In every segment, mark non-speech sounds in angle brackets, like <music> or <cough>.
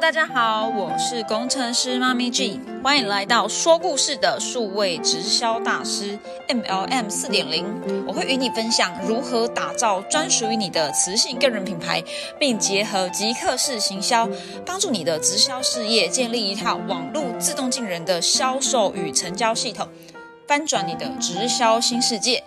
大家好，我是工程师妈咪 G，欢迎来到说故事的数位直销大师 MLM 四点零。我会与你分享如何打造专属于你的磁性个人品牌，并结合即刻式行销，帮助你的直销事业建立一套网络自动进人的销售与成交系统，翻转你的直销新世界。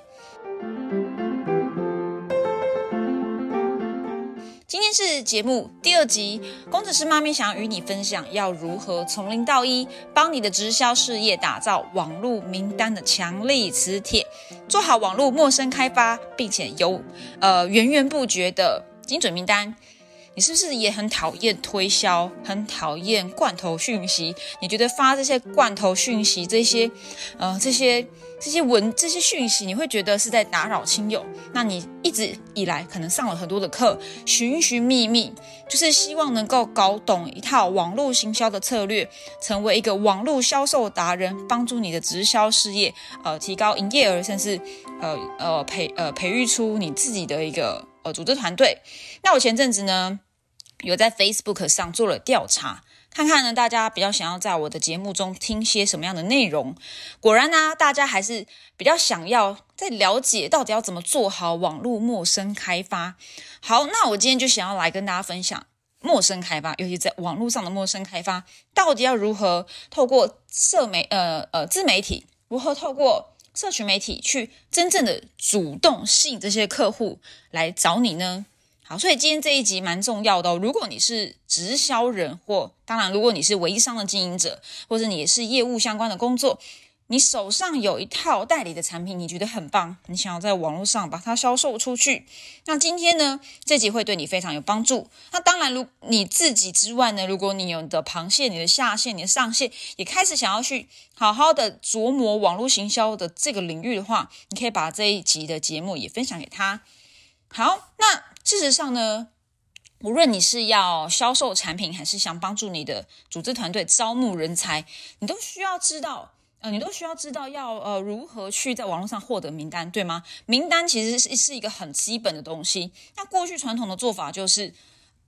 是节目第二集，工程师妈咪想要与你分享，要如何从零到一，帮你的直销事业打造网络名单的强力磁铁，做好网络陌生开发，并且有呃源源不绝的精准名单。你是不是也很讨厌推销，很讨厌罐头讯息？你觉得发这些罐头讯息，这些呃这些这些文这些讯息，你会觉得是在打扰亲友？那你一直以来可能上了很多的课，寻寻觅觅，就是希望能够搞懂一套网络行销的策略，成为一个网络销售达人，帮助你的直销事业呃提高营业额，甚至呃呃培呃培育出你自己的一个呃组织团队。那我前阵子呢？有在 Facebook 上做了调查，看看呢，大家比较想要在我的节目中听些什么样的内容。果然呢，大家还是比较想要在了解到底要怎么做好网络陌生开发。好，那我今天就想要来跟大家分享陌生开发，尤其在网络上的陌生开发，到底要如何透过社媒呃呃自媒体，如何透过社群媒体去真正的主动吸引这些客户来找你呢？好，所以今天这一集蛮重要的哦。如果你是直销人，或当然，如果你是微商的经营者，或者你也是业务相关的工作，你手上有一套代理的产品，你觉得很棒，你想要在网络上把它销售出去，那今天呢，这集会对你非常有帮助。那当然，如你自己之外呢，如果你有你的螃蟹、你的下线、你的上线，也开始想要去好好的琢磨网络行销的这个领域的话，你可以把这一集的节目也分享给他。好，那。事实上呢，无论你是要销售产品，还是想帮助你的组织团队招募人才，你都需要知道，呃，你都需要知道要呃如何去在网络上获得名单，对吗？名单其实是是一个很基本的东西。那过去传统的做法就是，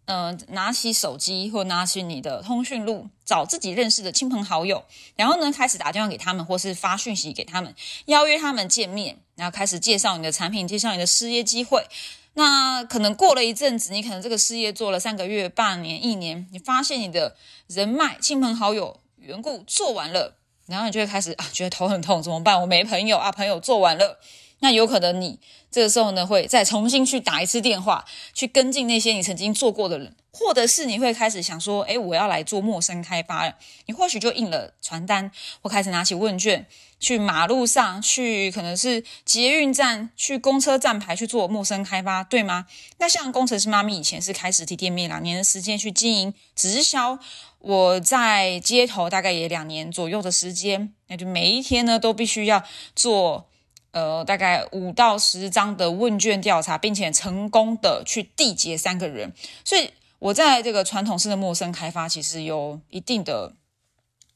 呃，拿起手机或拿起你的通讯录，找自己认识的亲朋好友，然后呢开始打电话给他们，或是发讯息给他们，邀约他们见面，然后开始介绍你的产品，介绍你的事业机会。那可能过了一阵子，你可能这个事业做了三个月、半年、一年，你发现你的人脉、亲朋好友缘故做完了，然后你就会开始啊，觉得头很痛，怎么办？我没朋友啊，朋友做完了，那有可能你这个时候呢，会再重新去打一次电话，去跟进那些你曾经做过的人。或者是你会开始想说，哎，我要来做陌生开发了。你或许就印了传单，或开始拿起问卷，去马路上，去可能是捷运站，去公车站牌去做陌生开发，对吗？那像工程师妈咪以前是开实体店面两年的时间去经营直销，我在街头大概也两年左右的时间，那就每一天呢都必须要做呃大概五到十张的问卷调查，并且成功的去缔结三个人，所以。我在这个传统式的陌生开发，其实有一定的，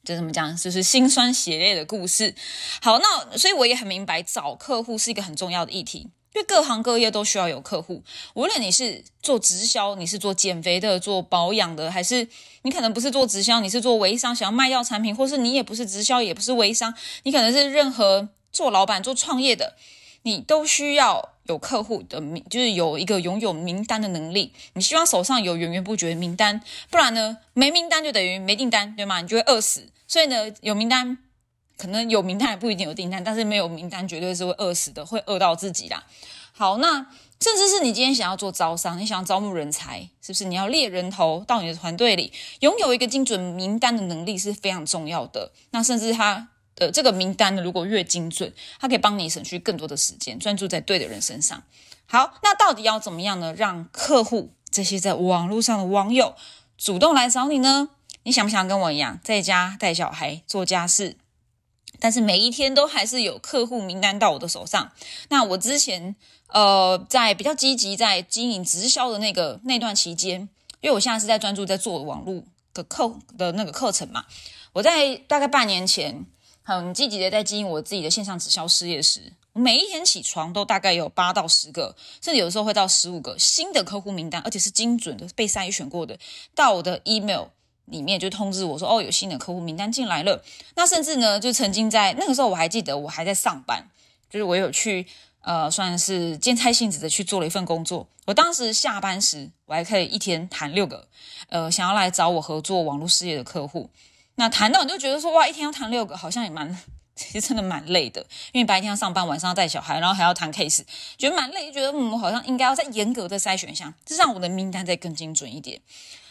就怎么讲，就是心酸血泪的故事。好，那所以我也很明白，找客户是一个很重要的议题，因为各行各业都需要有客户。无论你是做直销，你是做减肥的、做保养的，还是你可能不是做直销，你是做微商，想要卖药产品，或是你也不是直销，也不是微商，你可能是任何做老板、做创业的，你都需要。有客户的名，就是有一个拥有名单的能力。你希望手上有源源不绝的名单，不然呢，没名单就等于没订单，对吗？你就会饿死。所以呢，有名单，可能有名单也不一定有订单，但是没有名单绝对是会饿死的，会饿到自己啦。好，那甚至是你今天想要做招商，你想要招募人才，是不是？你要猎人头到你的团队里，拥有一个精准名单的能力是非常重要的。那甚至他。的这个名单呢，如果越精准，它可以帮你省去更多的时间，专注在对的人身上。好，那到底要怎么样呢？让客户这些在网络上的网友主动来找你呢？你想不想跟我一样，在家带小孩、做家事，但是每一天都还是有客户名单到我的手上？那我之前呃，在比较积极在经营直销的那个那段期间，因为我现在是在专注在做网络的课的那个课程嘛，我在大概半年前。很积极的在经营我自己的线上直销事业时，我每一天起床都大概有八到十个，甚至有时候会到十五个新的客户名单，而且是精准的被筛选过的，到我的 email 里面就通知我说，哦，有新的客户名单进来了。那甚至呢，就曾经在那个时候，我还记得我还在上班，就是我有去呃，算是兼差性质的去做了一份工作。我当时下班时，我还可以一天谈六个，呃，想要来找我合作网络事业的客户。那谈到你就觉得说，哇，一天要谈六个，好像也蛮。其实真的蛮累的，因为白天要上班，晚上要带小孩，然后还要谈 case，觉得蛮累，就觉得嗯，我好像应该要再严格的筛选一下，这让我的名单再更精准一点。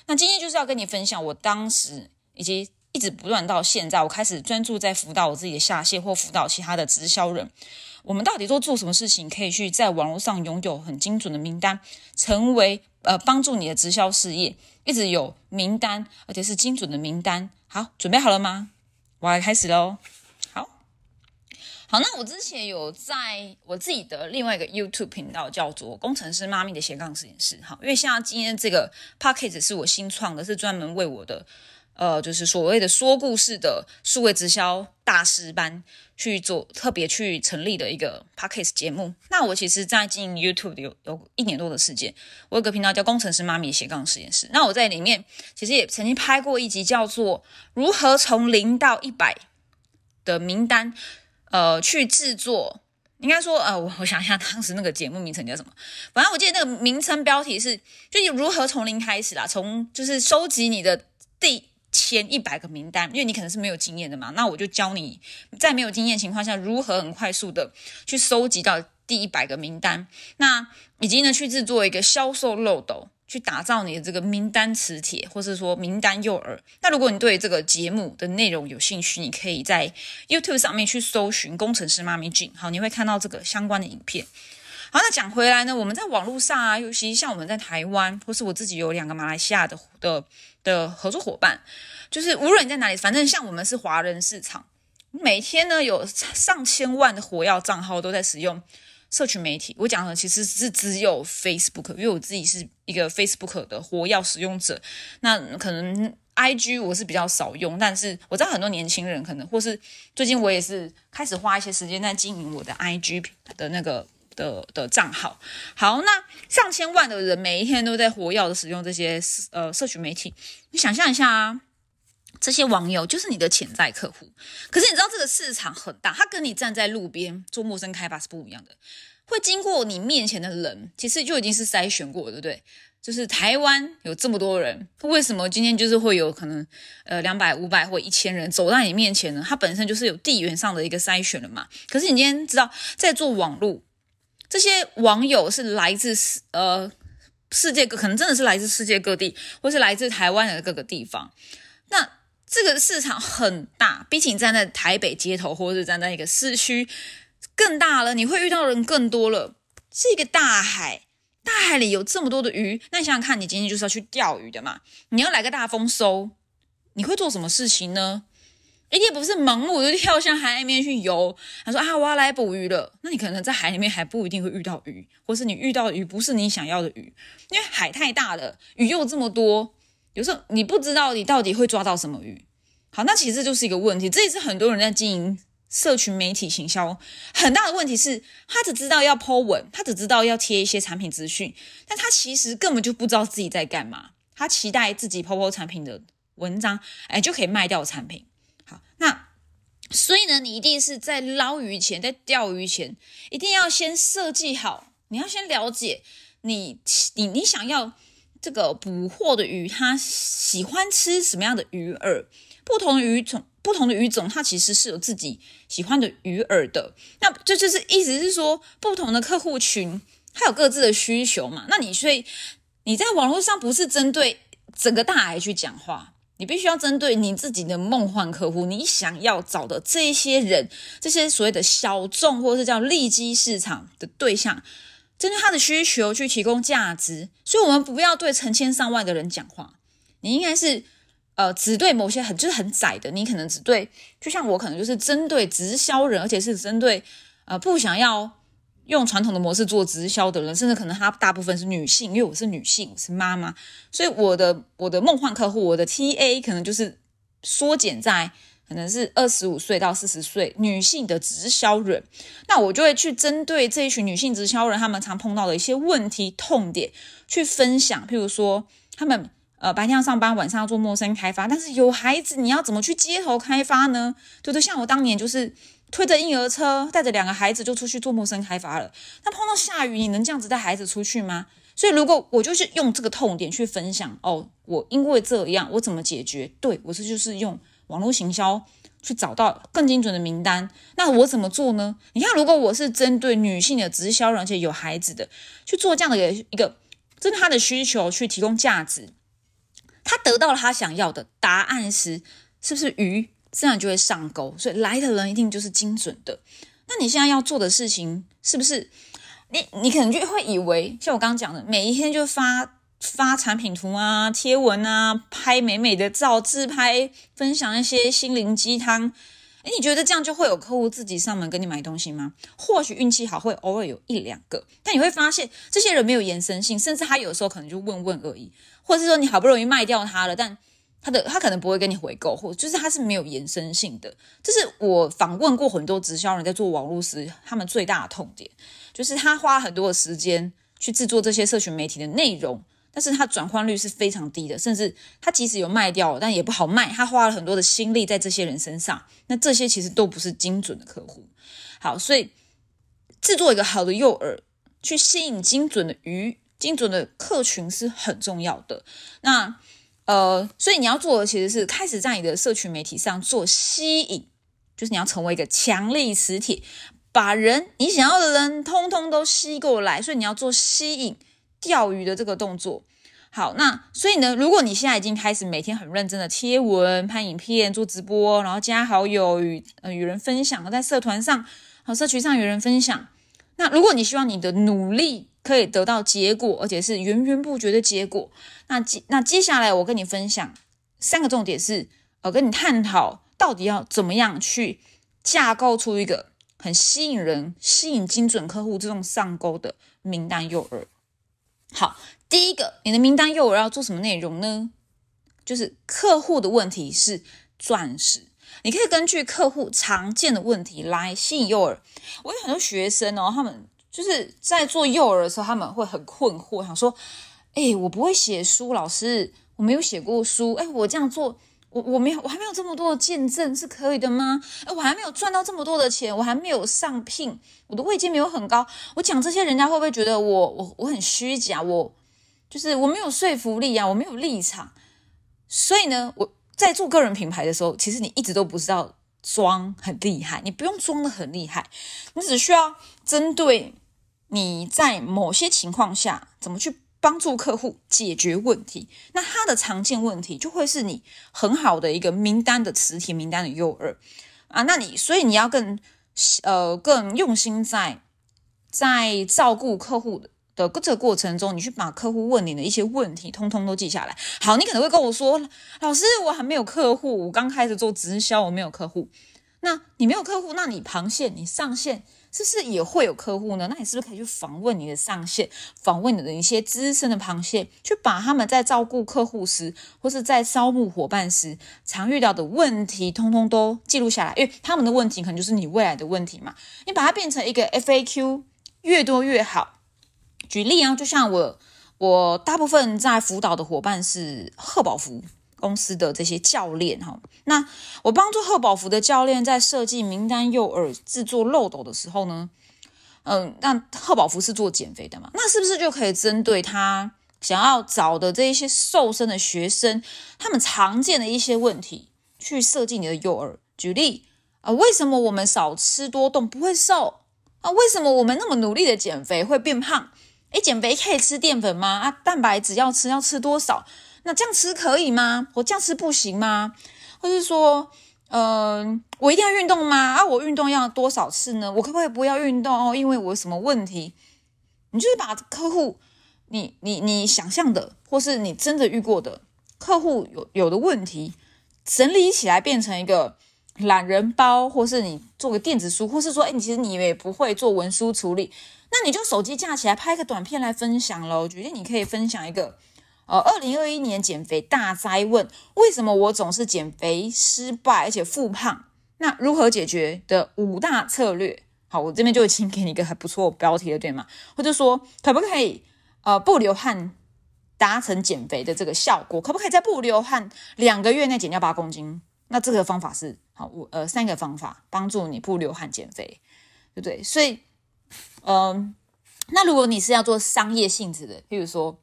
那今天就是要跟你分享，我当时以及一直不断到现在，我开始专注在辅导我自己的下线或辅导其他的直销人，我们到底都做什么事情，可以去在网络上拥有很精准的名单，成为呃帮助你的直销事业一直有名单，而且是精准的名单。好，准备好了吗？我要开始喽。好好，那我之前有在我自己的另外一个 YouTube 频道叫做“工程师妈咪的斜杠实验室”。好，因为像今天这个 p o c k e t 是我新创的，是专门为我的呃，就是所谓的说故事的数位直销大师班去做特别去成立的一个 p o c k e t 节目。那我其实，在经营 YouTube 有有一年多的时间，我有个频道叫“工程师妈咪斜杠实验室”。那我在里面其实也曾经拍过一集，叫做“如何从零到一百”的名单。呃，去制作，应该说，呃，我我想一下，当时那个节目名称叫什么？反正我记得那个名称标题是，就是如何从零开始啦，从就是收集你的第前一百个名单，因为你可能是没有经验的嘛，那我就教你在没有经验情况下，如何很快速的去收集到第一百个名单，那以及呢，去制作一个销售漏斗。去打造你的这个名单磁铁，或是说名单诱饵。那如果你对这个节目的内容有兴趣，你可以在 YouTube 上面去搜寻“工程师妈咪俊”，好，你会看到这个相关的影片。好，那讲回来呢，我们在网络上啊，尤其像我们在台湾，或是我自己有两个马来西亚的的的合作伙伴，就是无论你在哪里，反正像我们是华人市场，每天呢有上千万的火药账号都在使用。社群媒体，我讲的其实是只有 Facebook，因为我自己是一个 Facebook 的活跃使用者。那可能 IG 我是比较少用，但是我知道很多年轻人可能，或是最近我也是开始花一些时间在经营我的 IG 的那个的的账号。好，那上千万的人每一天都在活跃的使用这些呃社群媒体，你想象一下啊。这些网友就是你的潜在客户，可是你知道这个市场很大，他跟你站在路边做陌生开发是不一样的。会经过你面前的人，其实就已经是筛选过，对不对？就是台湾有这么多人，为什么今天就是会有可能呃两百、五百或一千人走到你面前呢？它本身就是有地缘上的一个筛选了嘛。可是你今天知道，在做网络，这些网友是来自世呃世界各，可能真的是来自世界各地，或是来自台湾的各个地方，那。这个市场很大，比起你站在台北街头，或者是站在一个市区更大了。你会遇到的人更多了。是一个大海，大海里有这么多的鱼。那你想想看，你今天就是要去钓鱼的嘛？你要来个大丰收，你会做什么事情呢？一定不是盲目就跳向海里面去游。他说啊，我要来捕鱼了。那你可能在海里面还不一定会遇到鱼，或是你遇到的鱼不是你想要的鱼，因为海太大了，鱼又这么多。有时候你不知道你到底会抓到什么鱼，好，那其实就是一个问题。这也是很多人在经营社群媒体行销很大的问题是，他只知道要 po 文，他只知道要贴一些产品资讯，但他其实根本就不知道自己在干嘛。他期待自己 po po 产品的文章，哎，就可以卖掉产品。那所以呢，你一定是在捞鱼前，在钓鱼前，一定要先设计好，你要先了解你你你想要。这个捕获的鱼，它喜欢吃什么样的鱼饵？不同鱼种，不同的鱼种，它其实是有自己喜欢的鱼饵的。那这就是意思是说，不同的客户群，它有各自的需求嘛？那你所以你在网络上不是针对整个大海去讲话，你必须要针对你自己的梦幻客户，你想要找的这一些人，这些所谓的小众或者是叫利基市场的对象。针对他的需求去提供价值，所以我们不要对成千上万的人讲话。你应该是呃，只对某些很就是很窄的，你可能只对，就像我可能就是针对直销人，而且是针对呃不想要用传统的模式做直销的人，甚至可能他大部分是女性，因为我是女性，我是妈妈，所以我的我的梦幻客户，我的 TA 可能就是缩减在。可能是二十五岁到四十岁女性的直销人，那我就会去针对这一群女性直销人，他们常碰到的一些问题痛点去分享。譬如说，他们呃白天要上班，晚上要做陌生开发，但是有孩子，你要怎么去街头开发呢？对不对？像我当年就是推着婴儿车，带着两个孩子就出去做陌生开发了。那碰到下雨，你能这样子带孩子出去吗？所以如果我就是用这个痛点去分享，哦，我因为这样，我怎么解决？对我这就是用。网络行销去找到更精准的名单，那我怎么做呢？你看，如果我是针对女性的直销，而且有孩子的去做这样的一个一个针对他的需求去提供价值，他得到了他想要的答案时，是不是鱼自然就会上钩？所以来的人一定就是精准的。那你现在要做的事情，是不是你你可能就会以为，像我刚刚讲的，每一天就发。发产品图啊，贴文啊，拍美美的照，自拍，分享一些心灵鸡汤。诶，你觉得这样就会有客户自己上门跟你买东西吗？或许运气好，会偶尔有一两个，但你会发现这些人没有延伸性，甚至他有时候可能就问问而已，或者是说你好不容易卖掉他了，但他的他可能不会跟你回购，或就是他是没有延伸性的。这是我访问过很多直销人在做网络时，他们最大的痛点，就是他花很多的时间去制作这些社群媒体的内容。但是他转换率是非常低的，甚至他即使有卖掉了，但也不好卖。他花了很多的心力在这些人身上，那这些其实都不是精准的客户。好，所以制作一个好的诱饵，去吸引精准的鱼、精准的客群是很重要的。那呃，所以你要做的其实是开始在你的社群媒体上做吸引，就是你要成为一个强力磁铁，把人你想要的人通通都吸过来。所以你要做吸引。钓鱼的这个动作，好，那所以呢，如果你现在已经开始每天很认真的贴文、拍影片、做直播，然后加好友与呃与人分享，在社团上、好社群上与人分享，那如果你希望你的努力可以得到结果，而且是源源不绝的结果，那接那接下来我跟你分享三个重点是，呃，跟你探讨到底要怎么样去架构出一个很吸引人、吸引精准客户这种上钩的名单诱饵。好，第一个，你的名单诱饵要做什么内容呢？就是客户的问题是钻石，你可以根据客户常见的问题来吸引诱饵。我有很多学生哦，他们就是在做幼儿的时候，他们会很困惑，想说：“哎，我不会写书，老师，我没有写过书，哎，我这样做。”我我没有，我还没有这么多的见证，是可以的吗？哎，我还没有赚到这么多的钱，我还没有上聘，我的位阶没有很高。我讲这些，人家会不会觉得我我我很虚假？我就是我没有说服力啊，我没有立场。所以呢，我在做个人品牌的时候，其实你一直都不知道装很厉害，你不用装的很厉害，你只需要针对你在某些情况下怎么去。帮助客户解决问题，那他的常见问题就会是你很好的一个名单的磁铁名单的诱饵啊。那你所以你要更呃更用心在在照顾客户的这个过程中，你去把客户问你的一些问题通通都记下来。好，你可能会跟我说，老师，我还没有客户，我刚开始做直销，我没有客户。那你没有客户，那你旁线，你上线。是不是也会有客户呢？那你是不是可以去访问你的上线，访问你的一些资深的螃蟹，去把他们在照顾客户时，或是在招募伙伴时常遇到的问题，通通都记录下来，因为他们的问题可能就是你未来的问题嘛。你把它变成一个 FAQ，越多越好。举例啊，就像我，我大部分在辅导的伙伴是贺宝福。公司的这些教练哈，那我帮助贺宝福的教练在设计名单诱饵、制作漏斗的时候呢，嗯，那贺宝福是做减肥的嘛，那是不是就可以针对他想要找的这一些瘦身的学生，他们常见的一些问题去设计你的诱饵？举例啊，为什么我们少吃多动不会瘦啊？为什么我们那么努力的减肥会变胖？诶，减肥可以吃淀粉吗？啊，蛋白质要吃要吃多少？那这样吃可以吗？我这样吃不行吗？或是说，嗯，我一定要运动吗？啊，我运动要多少次呢？我可不可以不要运动哦？因为我有什么问题？你就是把客户，你你你想象的，或是你真的遇过的客户有有的问题，整理起来变成一个懒人包，或是你做个电子书，或是说，哎，你其实你也不会做文书处理，那你就手机架起来拍个短片来分享喽。我觉得你可以分享一个。呃，二零二一年减肥大灾问：为什么我总是减肥失败，而且复胖？那如何解决的五大策略？好，我这边就已经给你一个还不错标题了，对吗？或者说，可不可以呃不流汗达成减肥的这个效果？可不可以在不流汗两个月内减掉八公斤？那这个方法是好，我呃三个方法帮助你不流汗减肥，对不对？所以，嗯，那如果你是要做商业性质的，譬如说。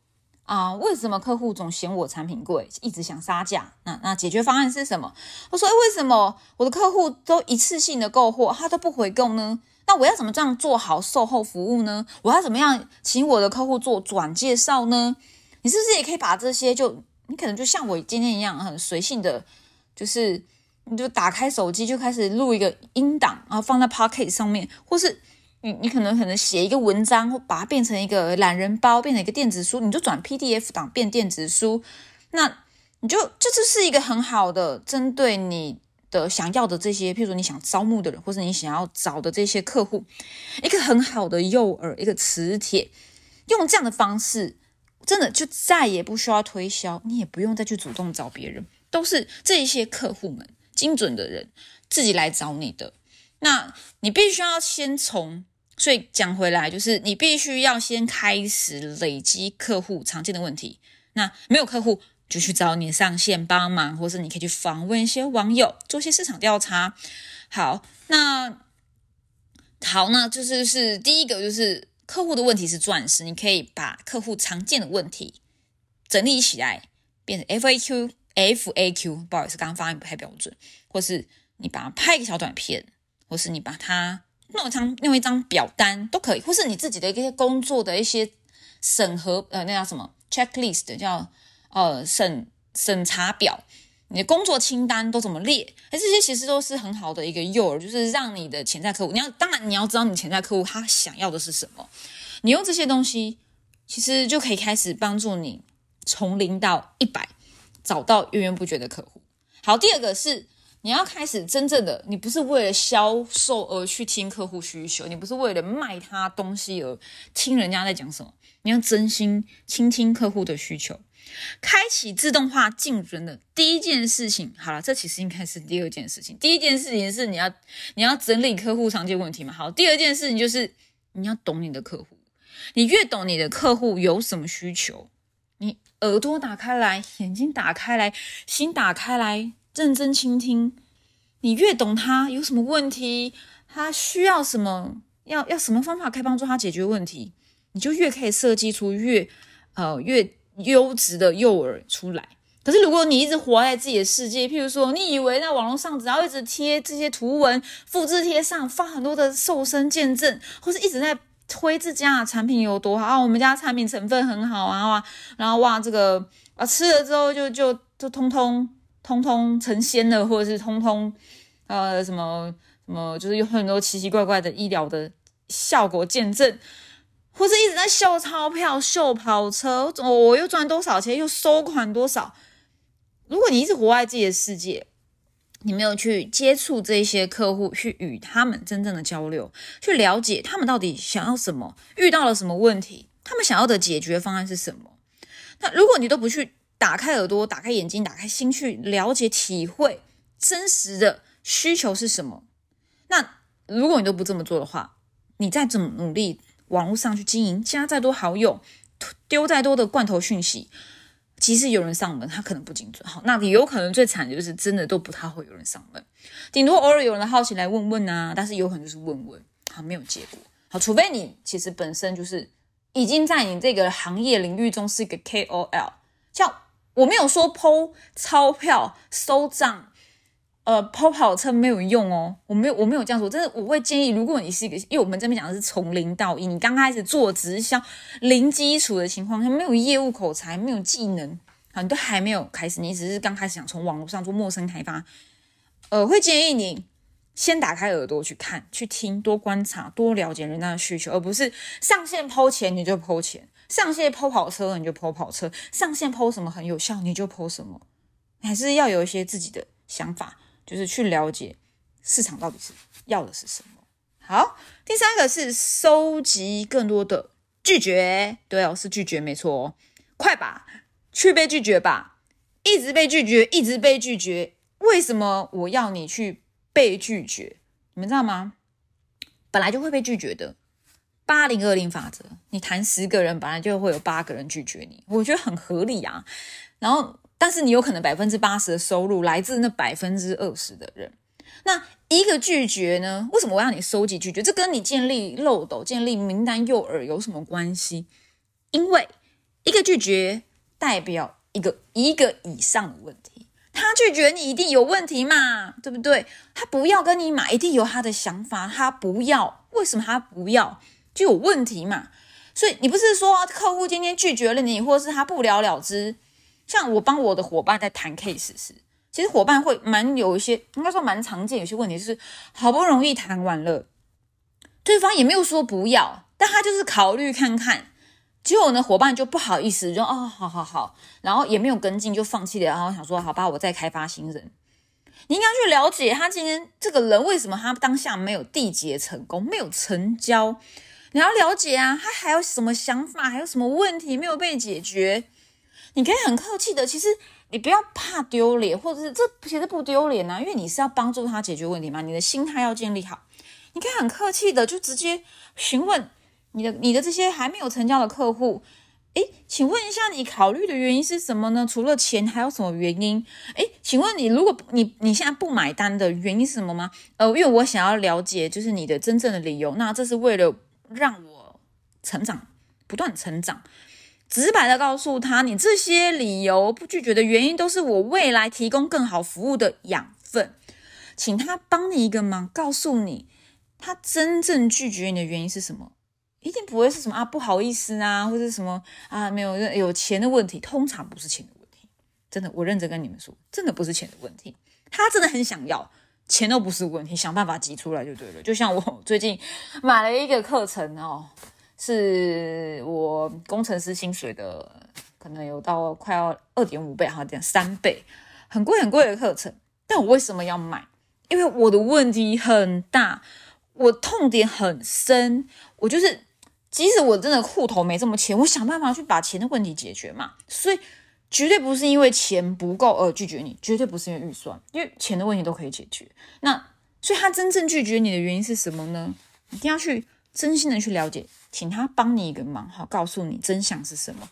啊，为什么客户总嫌我产品贵，一直想杀价？那那解决方案是什么？我说，哎，为什么我的客户都一次性的购货，他都不回购呢？那我要怎么这样做好售后服务呢？我要怎么样请我的客户做转介绍呢？你是不是也可以把这些，就你可能就像我今天一样，很随性的，就是你就打开手机就开始录一个音档，然后放在 Pocket 上面，或是。你你可能可能写一个文章，或把它变成一个懒人包，变成一个电子书，你就转 PDF 档变电子书，那你就这就是一个很好的针对你的想要的这些，譬如说你想招募的人，或者你想要找的这些客户，一个很好的诱饵，一个磁铁，用这样的方式，真的就再也不需要推销，你也不用再去主动找别人，都是这一些客户们精准的人自己来找你的，那你必须要先从。所以讲回来，就是你必须要先开始累积客户常见的问题。那没有客户，就去找你上线帮忙，或是你可以去访问一些网友，做一些市场调查。好，那好，那就是是第一个，就是客户的问题是钻石，你可以把客户常见的问题整理起来，变成 FAQ、FAQ。不好意思，刚刚发音不太标准，或是你把它拍一个小短片，或是你把它。弄一张弄一张表单都可以，或是你自己的一些工作的一些审核，呃，那叫什么 checklist，叫呃审审查表，你的工作清单都怎么列？哎，这些其实都是很好的一个诱饵，就是让你的潜在客户，你要当然你要知道你潜在客户他想要的是什么，你用这些东西其实就可以开始帮助你从零到一百找到源源不绝的客户。好，第二个是。你要开始真正的，你不是为了销售而去听客户需求，你不是为了卖他东西而听人家在讲什么，你要真心倾听客户的需求。开启自动化进人的第一件事情，好了，这其实应该是第二件事情。第一件事情是你要你要整理客户常见问题嘛。好，第二件事情就是你要懂你的客户，你越懂你的客户有什么需求，你耳朵打开来，眼睛打开来，心打开来。认真倾听，你越懂他有什么问题，他需要什么，要要什么方法可以帮助他解决问题，你就越可以设计出越呃越优质的诱饵出来。可是如果你一直活在自己的世界，譬如说，你以为在网络上只要一直贴这些图文，复制贴上，发很多的瘦身见证，或是一直在推自家的产品有多好啊，我们家产品成分很好啊，然后哇这个啊吃了之后就就就通通。通通成仙了，或者是通通，呃，什么什么，就是有很多奇奇怪怪的医疗的效果见证，或者一直在秀钞票、秀跑车，我我又赚多少钱，又收款多少。如果你一直活在自己的世界，你没有去接触这些客户，去与他们真正的交流，去了解他们到底想要什么，遇到了什么问题，他们想要的解决方案是什么。那如果你都不去，打开耳朵，打开眼睛，打开心，去了解、体会真实的需求是什么。那如果你都不这么做的话，你再怎么努力，网络上去经营，加再多好友，丢再多的罐头讯息，即使有人上门，他可能不精准。好，那你有可能最惨的就是真的都不太会有人上门，顶多偶尔有人好奇来问问啊，但是有可能就是问问，好没有结果。好，除非你其实本身就是已经在你这个行业领域中是一个 KOL，像。我没有说抛钞票收账，呃，抛跑车没有用哦。我没有，我没有这样说。真的，我会建议，如果你是一个，因为我们这边讲的是从零到一，你刚开始做直销，零基础的情况下，没有业务口才，没有技能，啊，你都还没有开始，你只是刚开始想从网络上做陌生开发，呃，会建议你先打开耳朵去看、去听，多观察、多了解人家的需求，而不是上线抛钱你就抛钱。上线抛跑车，你就抛跑车；上线抛什么很有效，你就抛什么。还是要有一些自己的想法，就是去了解市场到底是要的是什么。好，第三个是收集更多的拒绝，对哦，是拒绝，没错。哦快吧去被拒绝吧，一直被拒绝，一直被拒绝。为什么我要你去被拒绝？你们知道吗？本来就会被拒绝的。八零二零法则，你谈十个人，本来就会有八个人拒绝你，我觉得很合理啊。然后，但是你有可能百分之八十的收入来自那百分之二十的人。那一个拒绝呢？为什么我要你收集拒绝？这跟你建立漏斗、建立名单诱饵有什么关系？因为一个拒绝代表一个一个以上的问题。他拒绝你一定有问题嘛，对不对？他不要跟你买，一定有他的想法。他不要，为什么他不要？就有问题嘛。所以你不是说客户今天拒绝了你，或者是他不了了之？像我帮我的伙伴在谈 case 时，其实伙伴会蛮有一些，应该说蛮常见有些问题，是好不容易谈完了，对方也没有说不要，但他就是考虑看看。结果呢，伙伴就不好意思，就哦，好好好，然后也没有跟进，就放弃了。然后想说，好吧，我再开发新人。你应该去了解他今天这个人为什么他当下没有缔结成功，没有成交。你要了解啊，他还有什么想法，还有什么问题没有被解决。你可以很客气的，其实你不要怕丢脸，或者是这其实不丢脸啊，因为你是要帮助他解决问题嘛。你的心态要建立好，你可以很客气的就直接询问。你的你的这些还没有成交的客户，诶，请问一下，你考虑的原因是什么呢？除了钱，还有什么原因？诶，请问你，如果你你现在不买单的原因是什么吗？呃，因为我想要了解，就是你的真正的理由。那这是为了让我成长，不断成长。直白的告诉他，你这些理由不拒绝的原因，都是我未来提供更好服务的养分。请他帮你一个忙，告诉你他真正拒绝你的原因是什么。一定不会是什么啊，不好意思啊，或者什么啊，没有有钱的问题，通常不是钱的问题。真的，我认真跟你们说，真的不是钱的问题。他真的很想要钱，都不是问题，想办法挤出来就对了。就像我 <laughs> 最近买了一个课程哦，是我工程师薪水的，可能有到快要二点五倍，好点三倍，很贵很贵的课程。但我为什么要买？因为我的问题很大，我痛点很深，我就是。即使我真的户头没这么钱，我想办法去把钱的问题解决嘛。所以绝对不是因为钱不够而拒绝你，绝对不是因为预算，因为钱的问题都可以解决。那所以他真正拒绝你的原因是什么呢？一定要去真心的去了解，请他帮你一个忙，好，告诉你真相是什么。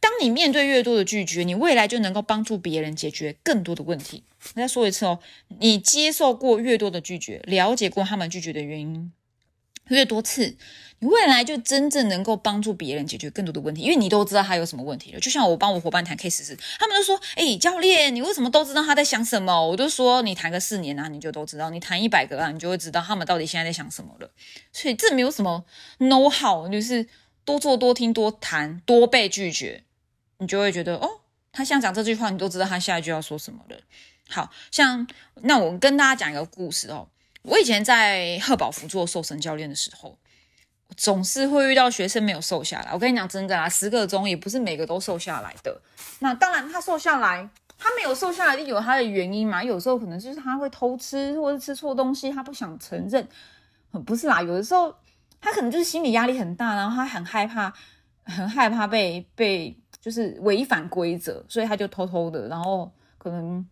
当你面对越多的拒绝，你未来就能够帮助别人解决更多的问题。我再说一次哦，你接受过越多的拒绝，了解过他们拒绝的原因。越多次，你未来就真正能够帮助别人解决更多的问题，因为你都知道他有什么问题了。就像我帮我伙伴谈 case 时，他们都说：“哎，教练，你为什么都知道他在想什么？”我都说：“你谈个四年啊，你就都知道；你谈一百个啊，你就会知道他们到底现在在想什么了。”所以这没有什么 know how，就是多做、多听、多谈、多被拒绝，你就会觉得哦，他像讲这句话，你都知道他下一句要说什么了。好像那我跟大家讲一个故事哦。我以前在贺宝福做瘦身教练的时候，总是会遇到学生没有瘦下来。我跟你讲真的啦，十个中也不是每个都瘦下来的。那当然，他瘦下来，他没有瘦下来，有他的原因嘛。有时候可能就是他会偷吃，或者吃错东西，他不想承认。不是啦，有的时候他可能就是心理压力很大，然后他很害怕，很害怕被被就是违反规则，所以他就偷偷的，然后可能。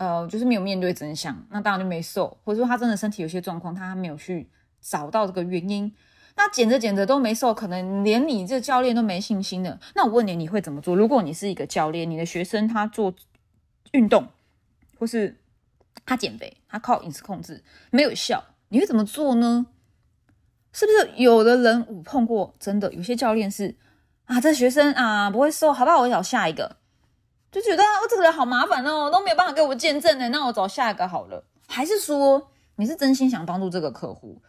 呃，就是没有面对真相，那当然就没瘦，或者说他真的身体有些状况，他没有去找到这个原因，那减着减着都没瘦，可能连你这教练都没信心了。那我问你，你会怎么做？如果你是一个教练，你的学生他做运动，或是他减肥，他靠饮食控制没有效，你会怎么做呢？是不是有的人我碰过，真的有些教练是啊，这学生啊不会瘦，好吧，我找下一个。就觉得我这个人好麻烦哦，都没有办法给我见证呢。那我找下一个好了。还是说你是真心想帮助这个客户？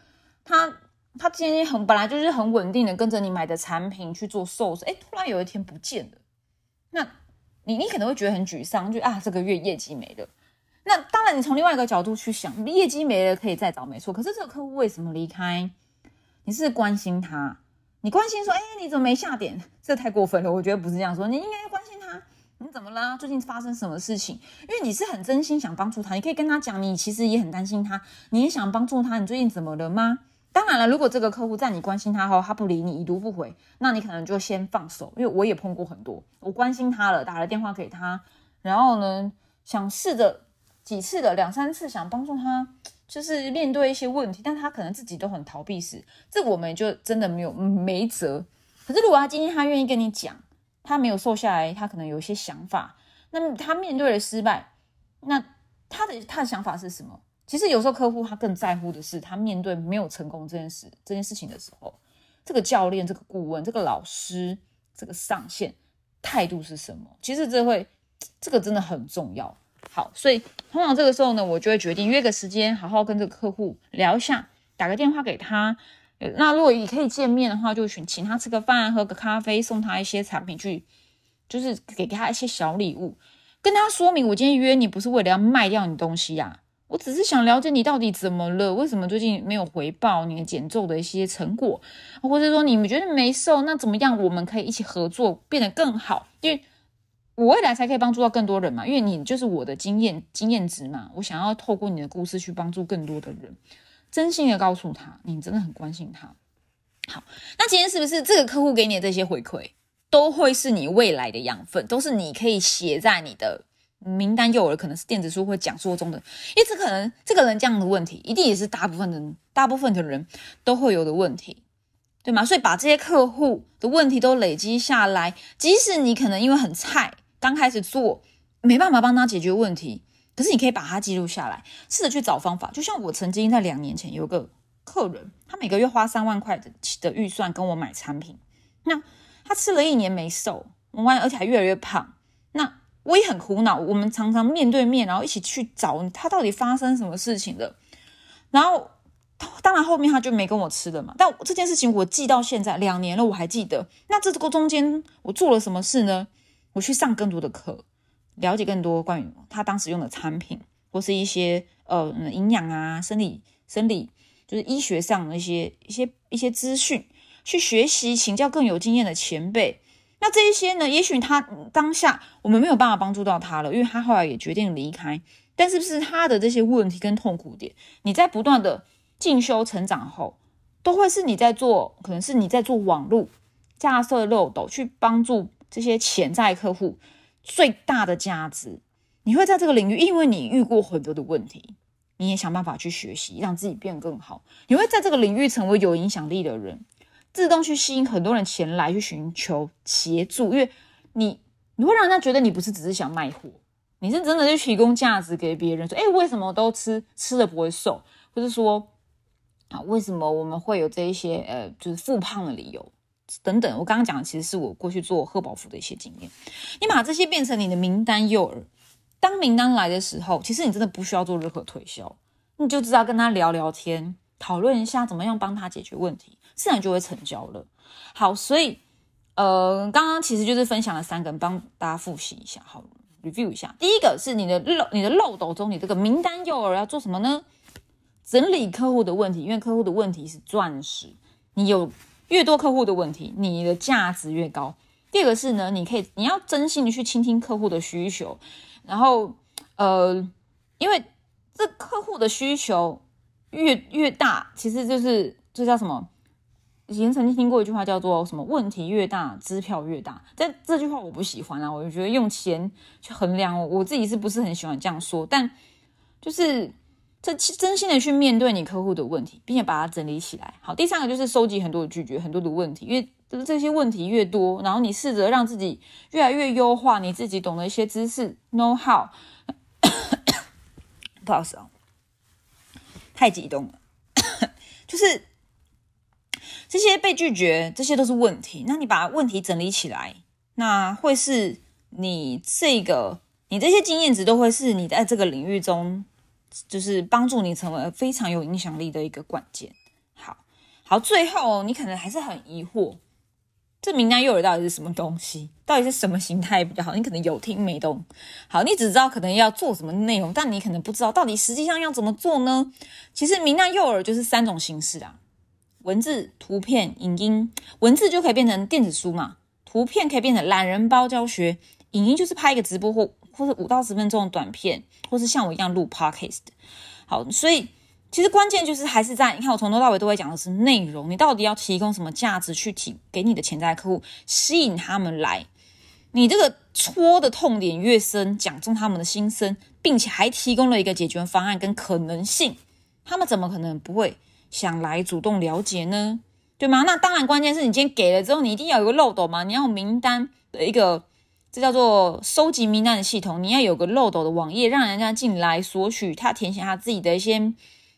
他他今天很本来就是很稳定的跟着你买的产品去做瘦身，哎，突然有一天不见了，那你你可能会觉得很沮丧，就啊这个月业绩没了。那当然，你从另外一个角度去想，业绩没了可以再找，没错。可是这个客户为什么离开？你是关心他，你关心说，哎，你怎么没下点？这太过分了，我觉得不是这样说，你应该关心他。你怎么了？最近发生什么事情？因为你是很真心想帮助他，你可以跟他讲，你其实也很担心他，你也想帮助他。你最近怎么了吗？当然了，如果这个客户在你关心他后，他不理你，已读不回，那你可能就先放手，因为我也碰过很多，我关心他了，打了电话给他，然后呢，想试着几次的两三次，想帮助他，就是面对一些问题，但他可能自己都很逃避时，这我们就真的没有没辙。可是如果他今天他愿意跟你讲，他没有瘦下来，他可能有一些想法，那他面对了失败，那他的他的想法是什么？其实有时候客户他更在乎的是，他面对没有成功这件事这件事情的时候，这个教练、这个顾问、这个老师、这个上线态度是什么？其实这会这个真的很重要。好，所以通常这个时候呢，我就会决定约个时间，好好跟这个客户聊一下，打个电话给他。那如果你可以见面的话，就请请他吃个饭、喝个咖啡，送他一些产品去，就是给给他一些小礼物，跟他说明我今天约你不是为了要卖掉你东西呀。我只是想了解你到底怎么了，为什么最近没有回报你的减重的一些成果，或者说你们觉得没瘦，那怎么样？我们可以一起合作，变得更好，因为我未来才可以帮助到更多人嘛。因为你就是我的经验经验值嘛，我想要透过你的故事去帮助更多的人，真心的告诉他，你真的很关心他。好，那今天是不是这个客户给你的这些回馈，都会是你未来的养分，都是你可以写在你的。名单诱饵可能是电子书或讲座中的，因为可能这个人这样的问题，一定也是大部分人大部分的人都会有的问题，对吗？所以把这些客户的问题都累积下来，即使你可能因为很菜，刚开始做没办法帮他解决问题，可是你可以把它记录下来，试着去找方法。就像我曾经在两年前有个客人，他每个月花三万块的的预算跟我买产品，那他吃了一年没瘦，完而且还越来越胖，那。我也很苦恼，我们常常面对面，然后一起去找他到底发生什么事情了。然后，当然后面他就没跟我吃了嘛。但这件事情我记到现在两年了，我还记得。那这个中间我做了什么事呢？我去上更多的课，了解更多关于他当时用的产品，或是一些呃营养啊、生理、生理就是医学上的一些一些一些资讯，去学习请教更有经验的前辈。那这一些呢？也许他当下我们没有办法帮助到他了，因为他后来也决定离开。但是不是他的这些问题跟痛苦点，你在不断的进修成长后，都会是你在做，可能是你在做网络架设漏斗，去帮助这些潜在客户最大的价值。你会在这个领域，因为你遇过很多的问题，你也想办法去学习，让自己变更好。你会在这个领域成为有影响力的人。自动去吸引很多人前来去寻求协助，因为你你会让人家觉得你不是只是想卖货，你是真的去提供价值给别人。说，哎，为什么都吃吃了不会瘦，或者说啊，为什么我们会有这一些呃，就是复胖的理由等等。我刚刚讲的其实是我过去做贺宝福的一些经验。你把这些变成你的名单诱饵，当名单来的时候，其实你真的不需要做任何推销，你就知道跟他聊聊天，讨论一下怎么样帮他解决问题。自然就会成交了。好，所以呃，刚刚其实就是分享了三个，帮大家复习一下，好 review 一下。第一个是你的漏，你的漏斗中，你这个名单诱饵要做什么呢？整理客户的问题，因为客户的问题是钻石，你有越多客户的问题，你的价值越高。第二个是呢，你可以你要真心的去倾听客户的需求，然后呃，因为这客户的需求越越大，其实就是这叫什么？以前曾经听过一句话，叫做“什么问题越大，支票越大”。但这句话我不喜欢啊，我就觉得用钱去衡量，我自己是不是很喜欢这样说？但就是这真心的去面对你客户的问题，并且把它整理起来。好，第三个就是收集很多的拒绝，很多的问题，因为这些问题越多，然后你试着让自己越来越优化你自己懂的一些知识，know how。<coughs> 不好意思啊，太激动了，就是。这些被拒绝，这些都是问题。那你把问题整理起来，那会是你这个，你这些经验值都会是你在这个领域中，就是帮助你成为非常有影响力的一个关键。好，好，最后你可能还是很疑惑，这名单诱饵到底是什么东西？到底是什么形态比较好？你可能有听没懂。好，你只知道可能要做什么内容，但你可能不知道到底实际上要怎么做呢？其实名单诱饵就是三种形式啊。文字、图片、影音，文字就可以变成电子书嘛？图片可以变成懒人包教学，影音就是拍一个直播或或者五到十分钟的短片，或是像我一样录 podcast。好，所以其实关键就是还是在你看，我从头到尾都会讲的是内容，你到底要提供什么价值去提给你的潜在客户，吸引他们来。你这个戳的痛点越深，讲中他们的心声，并且还提供了一个解决方案跟可能性，他们怎么可能不会想来主动了解呢？对吗？那当然，关键是你今天给了之后，你一定要有个漏斗嘛，你要有名单的一个。这叫做收集名单的系统，你要有个漏斗的网页，让人家进来索取，他填写他自己的一些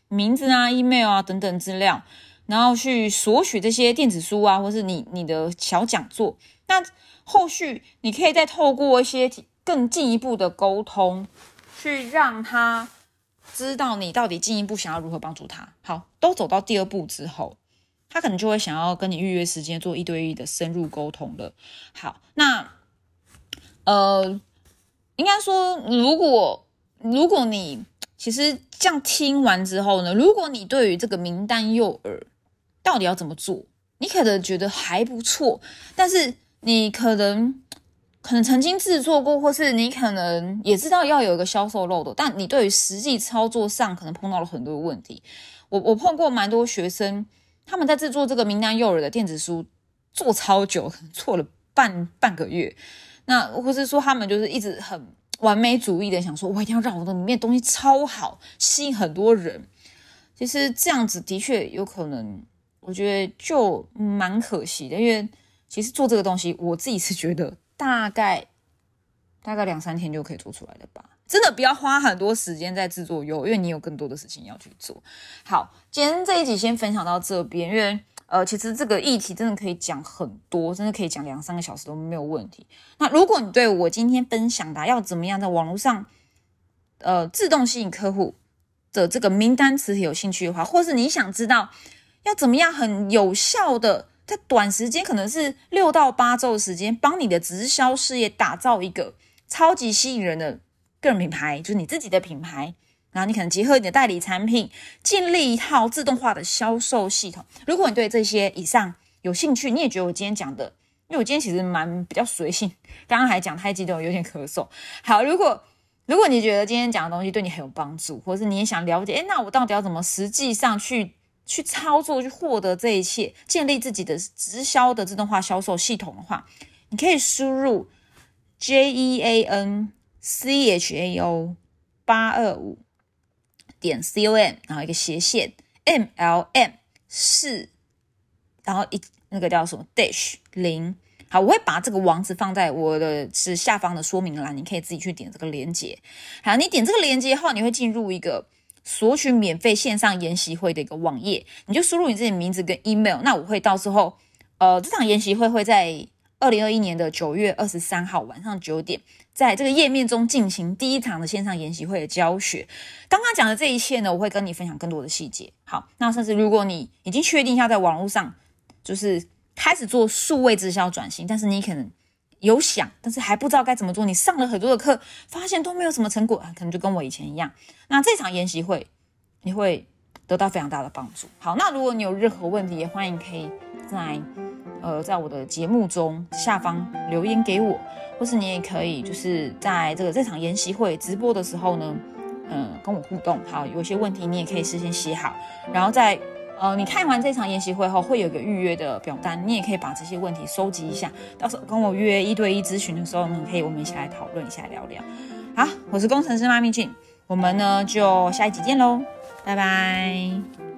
名字啊、email 啊等等资料，然后去索取这些电子书啊，或是你你的小讲座。那后续你可以再透过一些更进一步的沟通，去让他知道你到底进一步想要如何帮助他。好，都走到第二步之后，他可能就会想要跟你预约时间做一对一的深入沟通了。好，那。呃，应该说，如果如果你其实这样听完之后呢，如果你对于这个名单诱饵到底要怎么做，你可能觉得还不错，但是你可能可能曾经制作过，或是你可能也知道要有一个销售漏斗，但你对于实际操作上可能碰到了很多问题。我我碰过蛮多学生，他们在制作这个名单诱饵的电子书做超久，错了半半个月。那或是说他们就是一直很完美主义的想说，我一定要让我的里面东西超好，吸引很多人。其实这样子的确有可能，我觉得就蛮可惜的。因为其实做这个东西，我自己是觉得大概大概两三天就可以做出来的吧。真的不要花很多时间在制作油，因为你有更多的事情要去做。好，今天这一集先分享到这边，因为。呃，其实这个议题真的可以讲很多，真的可以讲两三个小时都没有问题。那如果你对我今天分享的要怎么样在网络上，呃，自动吸引客户的这个名单词有兴趣的话，或是你想知道要怎么样很有效的在短时间，可能是六到八周的时间，帮你的直销事业打造一个超级吸引人的个人品牌，就是你自己的品牌。然后你可能结合你的代理产品，建立一套自动化的销售系统。如果你对这些以上有兴趣，你也觉得我今天讲的，因为我今天其实蛮比较随性，<laughs> 刚刚还讲太激动，有点咳嗽。好，如果如果你觉得今天讲的东西对你很有帮助，或是你也想了解，诶那我到底要怎么实际上去去操作，去获得这一切，建立自己的直销的自动化销售系统的话，你可以输入 J E A N C H A O 八二五。点 com，然后一个斜线 mlm 四，然后一那个叫什么 dash 零，好，我会把这个网址放在我的是下方的说明栏，你可以自己去点这个链接。好，你点这个链接后，你会进入一个索取免费线上研习会的一个网页，你就输入你自己名字跟 email，那我会到时候，呃，这场研习会会在。二零二一年的九月二十三号晚上九点，在这个页面中进行第一场的线上研习会的教学。刚刚讲的这一切呢，我会跟你分享更多的细节。好，那甚至如果你已经确定要在网络上就是开始做数位直销转型，但是你可能有想，但是还不知道该怎么做，你上了很多的课，发现都没有什么成果，可能就跟我以前一样。那这场研习会你会得到非常大的帮助。好，那如果你有任何问题，也欢迎可以在。呃，在我的节目中下方留言给我，或是你也可以就是在这个这场研习会直播的时候呢，嗯，跟我互动。好，有些问题你也可以事先写好，然后在呃你看完这场研习会后，会有个预约的表单，你也可以把这些问题收集一下，到时候跟我约一对一咨询的时候呢，可以我们一起来讨论一下聊聊。好，我是工程师妈咪俊，我们呢就下一集见喽，拜拜。